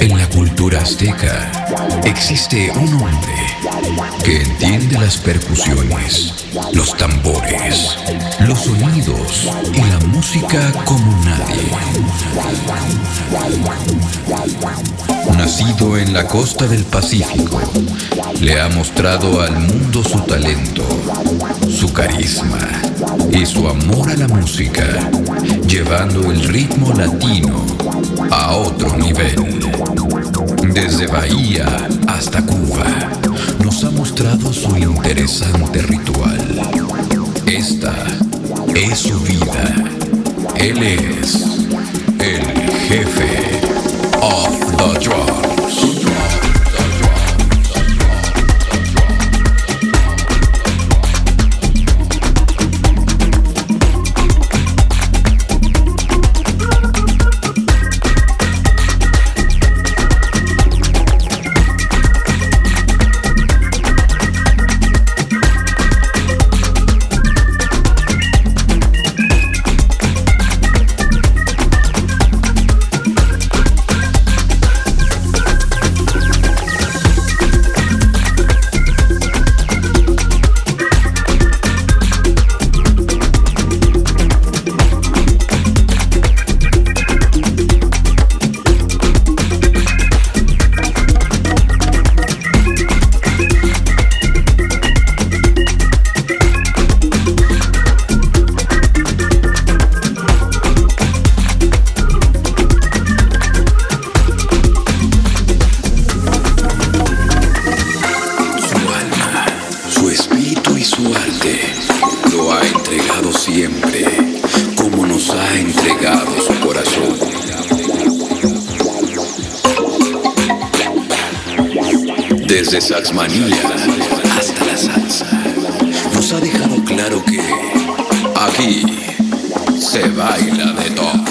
En la cultura azteca existe un hombre que entiende las percusiones, los tambores, los sonidos y la música como nadie. Nacido en la costa del Pacífico, le ha mostrado al mundo su talento, su carisma y su amor a la música, llevando el ritmo latino a otro nivel. Desde Bahía hasta Cuba, nos ha mostrado su interesante ritual. Esta es su vida. Él es el jefe of the drums. Claro que aquí se baila de todo.